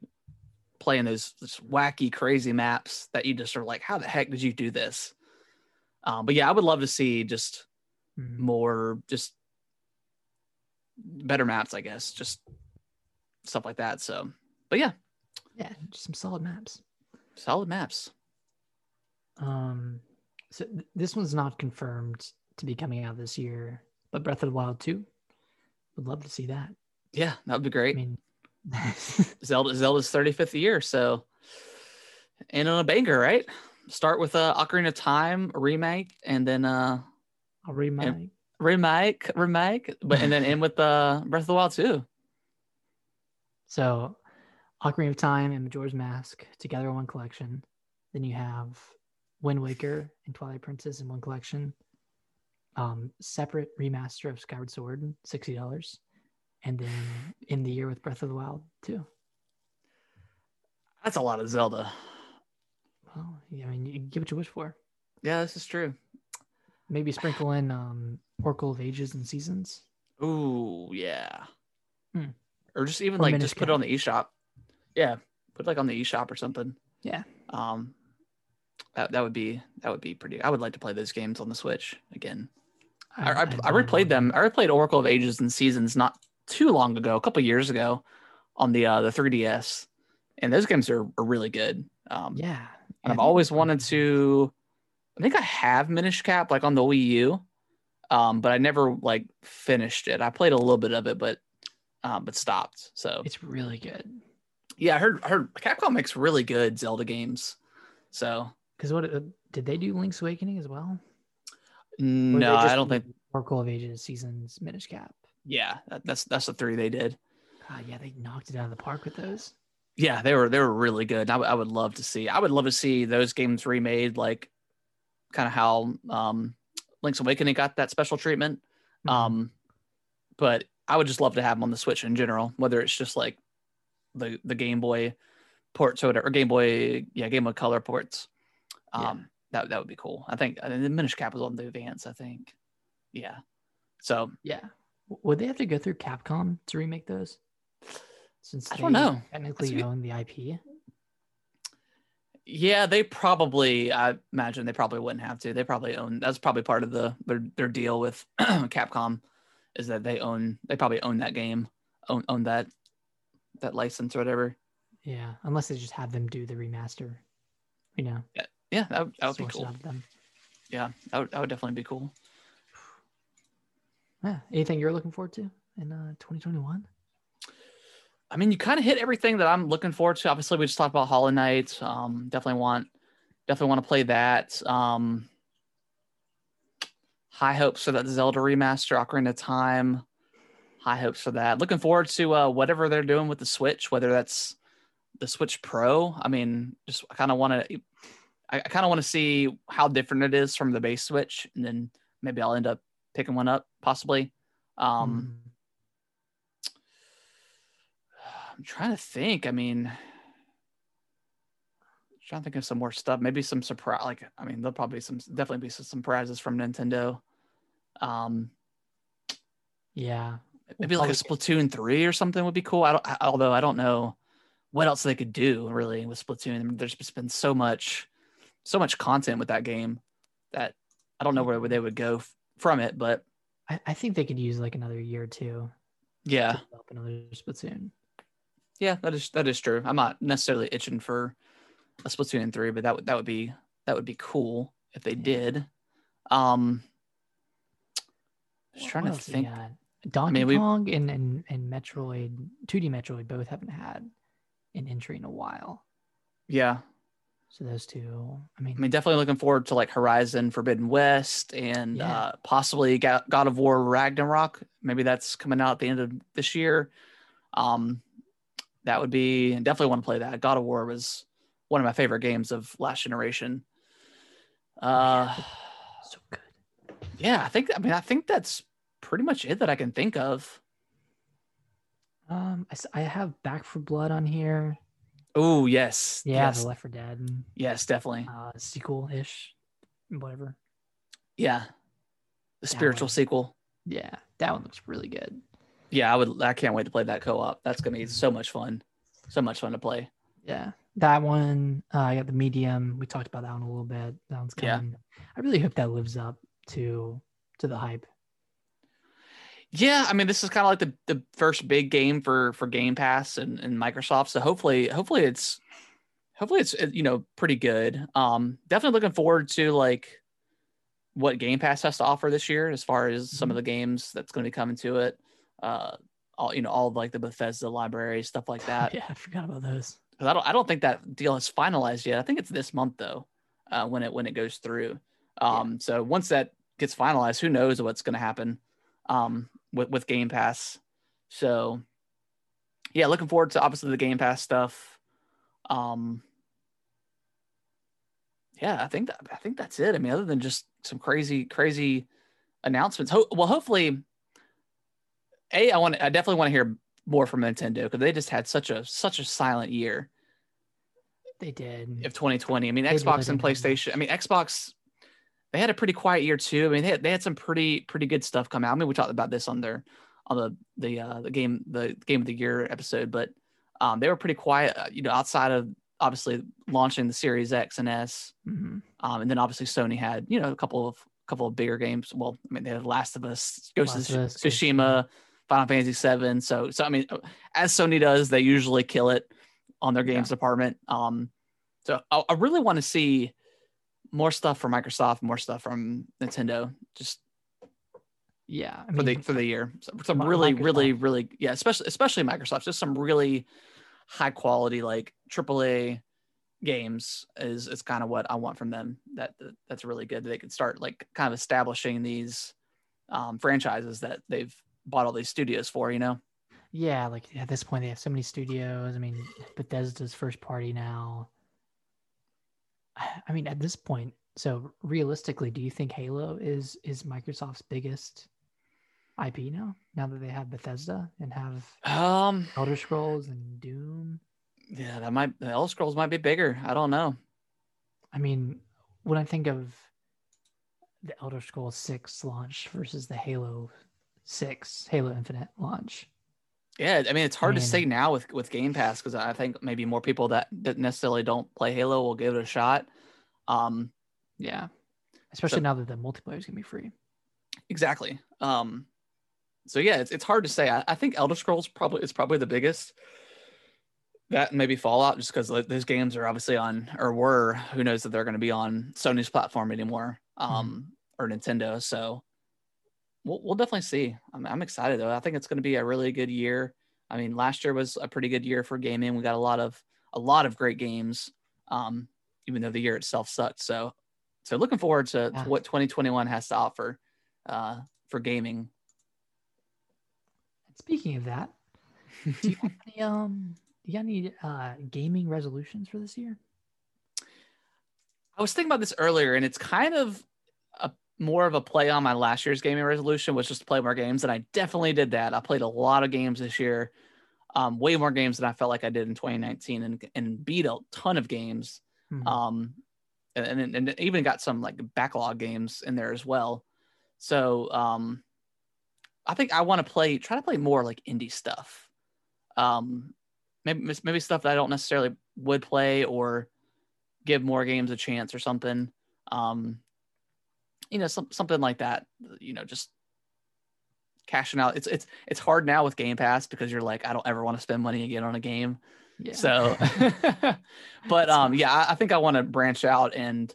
playing those just wacky, crazy maps that you just are like, how the heck did you do this? Um, but yeah, I would love to see just Mhm. more, just better maps, I guess, just stuff like that. So, but yeah, yeah, just some solid maps. solid maps. Um, so th- this one's not confirmed to be coming out this year, but Breath of the Wild 2, would love to see that. Yeah, that would be I great. mean, Zelda Zelda's 35th year, so and on a banger, right? Start with uh, Ocarina of Time remake, and then uh, I'll read remake, remake, but and then end with uh, Breath of the Wild too. So, Ocarina of Time and Majora's Mask together in one collection. Then you have Wind Waker and Twilight Princess in one collection. Um, separate remaster of Skyward Sword, sixty dollars, and then in the year with Breath of the Wild too. That's a lot of Zelda. Well, yeah, I mean, you give what you wish for. Yeah, this is true. Maybe sprinkle in um, Oracle of Ages and Seasons. Ooh, yeah. Hmm. Or just even Or like just put it on the eShop. Yeah, put it like on the eShop or something. Yeah. Um, that that would be that would be pretty. I would like to play those games on the Switch again. I, I, I really replayed them. I replayed Oracle of Ages and Seasons not too long ago, a couple years ago, on the uh, the 3DS, and those games are, are really good. Um, Yeah, and I've always wanted to. I think I have Minish Cap like on the Wii U, um, but I never like finished it. I played a little bit of it, but um, but stopped. So It's really good. yeah, I heard I heard Capcom makes really good Zelda games. So Because what uh, did they do? Link's Awakening as well? No, I don't think. Oracle of Ages Seasons Minish Cap. Yeah, that, that's that's the three they did. God, yeah, they knocked it out of the park with those. Yeah, they were they were really good. I would- I would love to see. I would love to see those games remade, like kind of how um, Link's Awakening got that special treatment. Mhm. Um, but I would just love to have them on the Switch in general, whether it's just like the the Game Boy ports or whatever, or Game Boy, yeah, Game Boy Color ports. Um, Yeah. that that would be cool. I think and the Minish Cap was on the Advance. I think, yeah. So Yeah. Would they have to go through Capcom to remake those? Since I don't they know. Technically own the IP. yeah, they probably. I imagine they probably wouldn't have to. They probably own. That's probably part of the their their deal with Capcom, is that they own. They probably own that game, own own that that license or whatever. Yeah. Unless they just have them do the remaster. You know. Yeah, that, would- that would be cool. them. Yeah, that would, that would definitely be cool. Yeah. Anything you're looking forward to in uh, 2021? I mean, you kind of hit everything that I'm looking forward to. Obviously, we just talked about Hollow Knight. Um, definitely want, definitely want to play that. Um, high hopes for that Zelda remaster, Ocarina of Time. High hopes for that. Looking forward to uh, whatever they're doing with the Switch, whether that's the Switch Pro. I mean, just kind of want to, I, I kind of want to see how different it is from the base Switch, and then maybe I'll end up picking one up, possibly. Um, Mm. I'm trying to think. I mean, I'm trying to think of some more stuff. Maybe some surprise. Like, I mean, there'll probably some definitely be some surprises from Nintendo. Um, yeah. maybe like a Splatoon three or something would be cool. I don't. I- Although I don't know what else they could do really with Splatoon. I mean, there's just been so much, so much content with that game that I don't know where they would go from it. But I, I think they could use like another year or two yeah, another Splatoon. yeah, that is that is true. I'm not necessarily itching for a Splatoon three, but that would that would be that would be cool if they Yeah. did. Um, just What- trying to think. Donkey we- Kong and, and and Metroid, 2D Metroid both haven't had an entry in a while. Yeah, So those two, I mean, I mean, definitely looking forward to like Horizon Forbidden West and Yeah. uh, possibly God of War Ragnarok. Maybe that's coming out at the end of this year. Um, that would be definitely want to play that. God of War was one of my favorite games of last generation. Uh, so good. yeah, I think. I mean, I think that's pretty much it that I can think of. Um, I have Back 4 Blood on here. Oh yes, Yeah, yes, the Left 4 Dead yes, definitely. uh, sequel ish, whatever. Yeah, the spiritual one. sequel. Yeah, that one looks really good. Yeah, I would. I can't wait to play that co-op. That's gonna be so much fun. So much fun to play. Yeah, that one. Uh, I got the medium. We talked about that one a little bit. That one's Yeah. coming. I really hope that lives up to to the hype. Yeah, I mean, this is kind of like the, the first big game for for Game Pass and, and Microsoft. So hopefully, hopefully it's hopefully it's you know pretty good. Um, definitely looking forward to like what Game Pass has to offer this year as far as some of the games that's going to be coming to it. Uh, all you know, all of like the Bethesda library stuff like that. yeah, I forgot about those. I don't I don't think that deal is finalized yet. I think it's this month though, uh, when it when it goes through. Um, so once that gets finalized, who knows what's going to happen um, with with Game Pass. So yeah, looking forward to obviously the Game Pass stuff. Um, yeah, I think that I think that's it. I mean, other than just some crazy crazy announcements. Ho- well, hopefully, a I want I definitely want to hear more from Nintendo because they just had such a such a silent year They did. of 2020. I mean, They Xbox and PlayStation. I mean, Xbox. They had a pretty quiet year too. I mean, they had, they had some pretty pretty good stuff come out. I mean, we talked about this on their on the the uh, the game the game of the year episode, but um, they were pretty quiet. uh, You know, outside of obviously launching the Series X and S, Mhm. um, and then obviously Sony had you know a couple of couple of bigger games. Well, I mean, they had Last of Us, Ghost Last of Us, Tsushima, Final Fantasy Seven. So so I mean, as Sony does, they usually kill it on their Yeah. games department. Um, so I, I really want to see more stuff from Microsoft, more stuff from Nintendo, just Yeah, I for the for the year. So, some Mi- really, really, Microsoft. really, yeah, especially especially Microsoft. Just some really high quality like AAA games is is kind of what I want from them. That, that that's really good. They could start like kind of establishing these um, franchises that they've bought all these studios for. You know. yeah, like at this point they have so many studios. I mean, Bethesda's first party now. I mean, at this point, so realistically, do you think Halo is is Microsoft's biggest IP now? Now that they have Bethesda and have Um, Elder Scrolls and Doom. yeah, that might the Elder Scrolls might be bigger. I don't know. I mean, when I think of the Elder Scrolls 6 launch versus the Halo 6, Halo Infinite launch. Yeah, I mean it's hard to say now with with Game Pass because I think maybe more people that, that necessarily don't play Halo will give it a shot. Um, Yeah. Especially So- now that the multiplayer is going to be free. exactly. Um, so yeah, it's it's hard to say. I, I think Elder Scrolls probably is probably the biggest. That and maybe Fallout, just because those games are obviously on or were. Who knows that they're going to be on Sony's platform anymore, um, or Nintendo. So we'll we'll definitely see. I'm I'm excited though. I think it's going to be a really good year. I mean, last year was a pretty good year for gaming. We got a lot of a lot of great games, um, even though the year itself sucked. So so looking forward to, Yeah. to what 2021 has to offer uh, for gaming. Speaking of that, do you have any, um, do you got any uh, gaming resolutions for this year? I was thinking about this earlier, and it's kind of more of a play on my last year's gaming resolution, was just to play more games, and I definitely did that. I played a lot of games this year, um, way more games than I felt like I did in 2019, and and beat a ton of games, Mhm. um, and, and and even got some like backlog games in there as well. So um, I think I want to play, try to play more like indie stuff. Um, maybe maybe stuff that I don't necessarily would play or give more games a chance or something. Um, you know, some, something like that. You know, just cashing out. It's it's it's hard now with Game Pass because you're like, I don't ever want to spend money again on a game. yeah. So, but um, yeah, I, I think I want to branch out and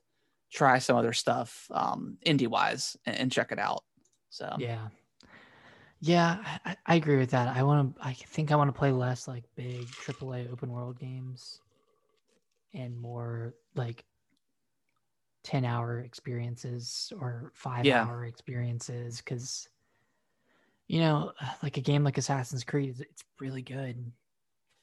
try some other stuff, um, indie wise, and, and check it out. So yeah. Yeah, I, I agree with that. I want to, I think I want to play less like big AAA open world games and more like 10 hour experiences or five Yeah. hour experiences. Cause, you know, like a game like Assassin's Creed, it's really good,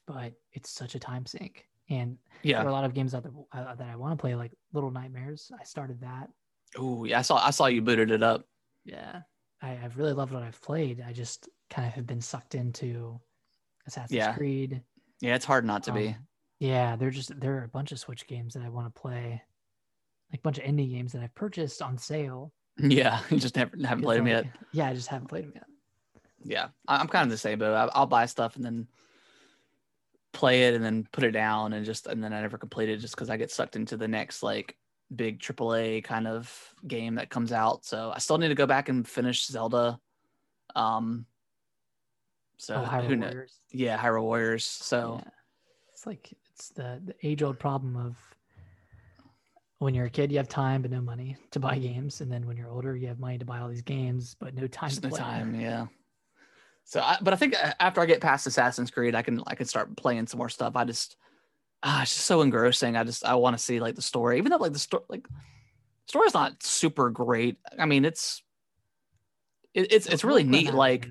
but it's such a time sink. And yeah. there are a lot of games out there uh, that I want to play, like Little Nightmares. I started that. Oh yeah, I saw I saw you booted it up. Yeah, I, I've really loved what I've played. I just kind of have been sucked into Assassin's Yeah. Creed. Yeah, it's hard not to be. Um, Yeah, they're just there are a bunch of Switch games that I want to play, like a bunch of indie games that I've purchased on sale. Yeah, you just never haven't played them yet. Yeah, I just haven't played them yet. Yeah, I'm kind of the same, but I'll buy stuff and then play it and then put it down and just and then I never complete it just because I get sucked into the next like big AAA kind of game that comes out. So I still need to go back and finish Zelda. Um. So oh, Hyrule who knows? Warriors. Yeah, Hyrule Warriors. So Yeah. It's like it's the the age old problem of when you're a kid, you have time but no money to buy games, and then when you're older, you have money to buy all these games but no time just to no play. time. Yeah. So, I, but I think uh, after I get past Assassin's Creed, I can I can start playing some more stuff. I just ah, it's just so engrossing. I just I want to see like the story, even though like the story like story's not super great. I mean, it's it, it's it's really neat. Like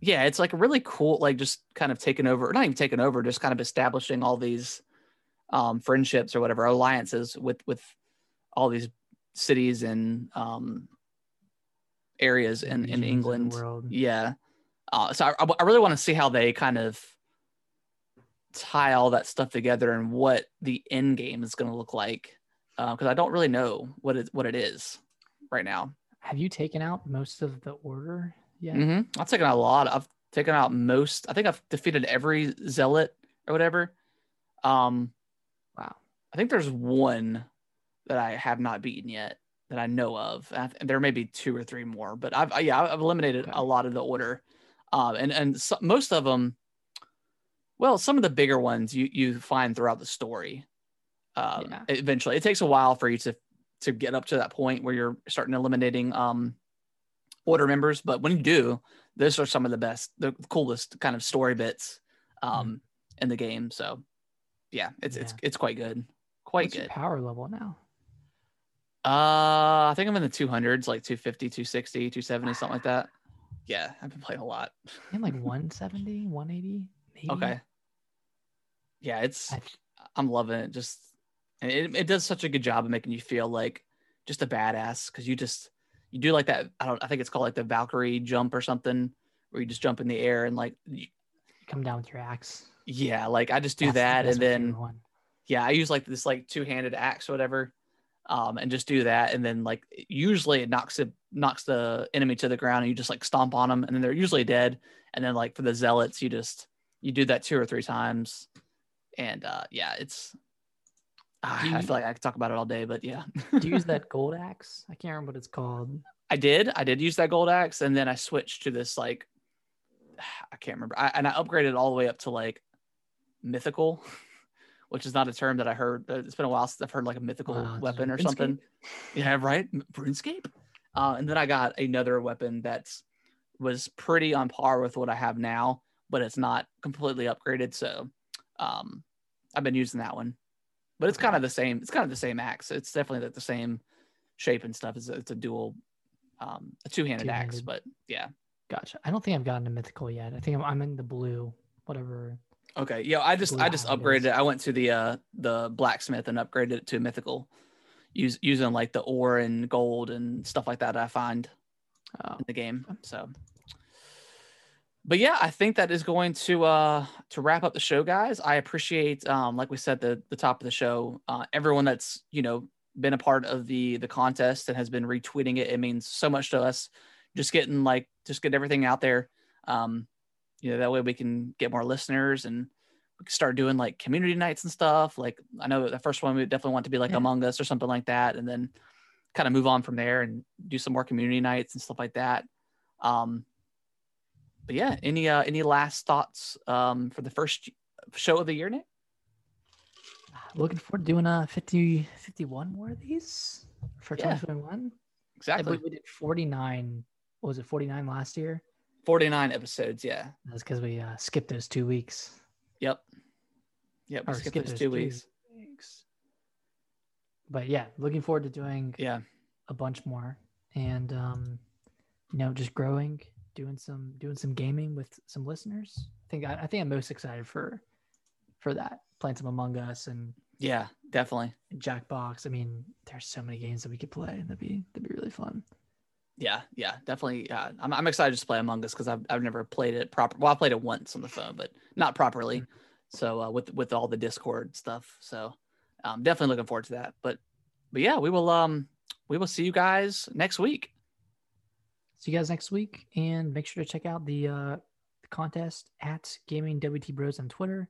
yeah, it's like really cool. Like just kind of taking over, not even taking over, just kind of establishing all these um, friendships or whatever alliances with with all these cities and um, areas in, in England. world. Yeah. Uh, so I, I really want to see how they kind of tie all that stuff together and what the end game is going to look like because I don't really know what it what it is right now. Have you taken out most of the order yet? hmm I've taken out a lot. I've taken out most. I think I've defeated every zealot or whatever. Um. I think there's one that I have not beaten yet that I know of. I th- there may be two or three more, but I've yeah I've eliminated Okay. a lot of the order, um, and and so, most of them. Well, some of the bigger ones you you find throughout the story. Um, Yeah. Eventually, it takes a while for you to to get up to that point where you're starting eliminating um, order members, but when you do, those are some of the best, the coolest kind of story bits um, in the game. So, yeah, it's it's Yeah. it's quite good, quite What's your good. power level now? Uh, I think I'm in the 200s, like 250, 260, 270, something like that. Yeah, I've been playing a lot. In like 170, 180, maybe. Okay. Yeah, it's I- I'm loving it. Just and it, it does such a good job of making you feel like just a badass because you just you do like that. I don't. I think it's called like the Valkyrie jump or something, where you just jump in the air and like, you- Come down with your axe. yeah, like I just do That's- that that's and then one. Yeah, I use like this like two handed axe or whatever, um, and just do that, and then like usually it knocks it knocks the enemy to the ground, and you just like stomp on them, and then they're usually dead, and then like for the zealots, you just you do that two or three times, and uh, yeah, it's. ah, I feel like I could talk about it all day, but yeah. Do you use that gold axe? I can't remember what it's called. I did. I did use that gold axe, and then I switched to this like I can't remember. I, and I upgraded all the way up to like mythical, which is not a term that I heard. It's been a while since I've heard like a mythical Wow, weapon or something. Yeah, right. RuneScape. Uh, and then I got another weapon that was pretty on par with what I have now, but it's not completely upgraded. So um, I've been using that one, but it's kind of the same. It's kind of the same axe. It's definitely like the same shape and stuff. It's a, it's a dual, um, a two-handed, axe. Two-handed. But yeah, Gotcha. I don't think I've gotten a mythical yet. I think I'm, I'm in the blue, whatever. Okay. Yeah, I just I just upgraded it. I went to the uh the blacksmith and upgraded it to mythical, use using like the ore and gold and stuff like that I find Oh, in the game. So, but yeah, I think that is going to uh to wrap up the show, guys. I appreciate, um, like we said the the top of the show, uh, everyone that's you know been a part of the the contest and has been retweeting it. It means so much to us. Just getting like just get everything out there. Um, you know that way we can get more listeners and we can start doing like community nights and stuff. Like I know the first one we definitely want to be like Yeah. Among Us or something like that, and then kind of move on from there and do some more community nights and stuff like that. Um, but yeah, any uh, any last thoughts um, for the first show of the year, Nick? looking forward to doing a 50, 51 more of these for Yeah. 2021. I Exactly, believe we did 49. What was it 49 last year? Forty nine episodes. Yeah, That's because we uh, skipped those two weeks. yep, yep. We Or skipped skipped those those two two weeks. weeks. But yeah, looking forward to doing Yeah, a bunch more and um, you know just growing, doing some doing some gaming with some listeners. I think I, I think I'm most excited for for that. Playing some Among Us and yeah, definitely. Jackbox. I mean, there's so many games that we could play. And that'd be that'd be really fun. Yeah, yeah, definitely. Yeah, I'm, I'm excited to play Among Us because I've, I've never played it proper. Well, I played it once on the phone, but not properly. Mhm. So uh, with with all the Discord stuff. So um, definitely looking forward to that. But but yeah, we will um we will see you guys next week. See you guys next week, and make sure to check out the uh, the contest at Gaming WT Bros on Twitter.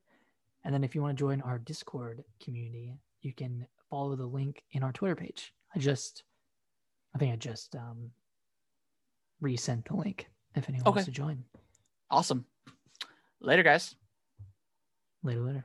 And then if you want to join our Discord community, you can follow the link in our Twitter page. I just, I think I just um, resent the link if anyone Okay. wants to join. Awesome. Later, guys. Later, later.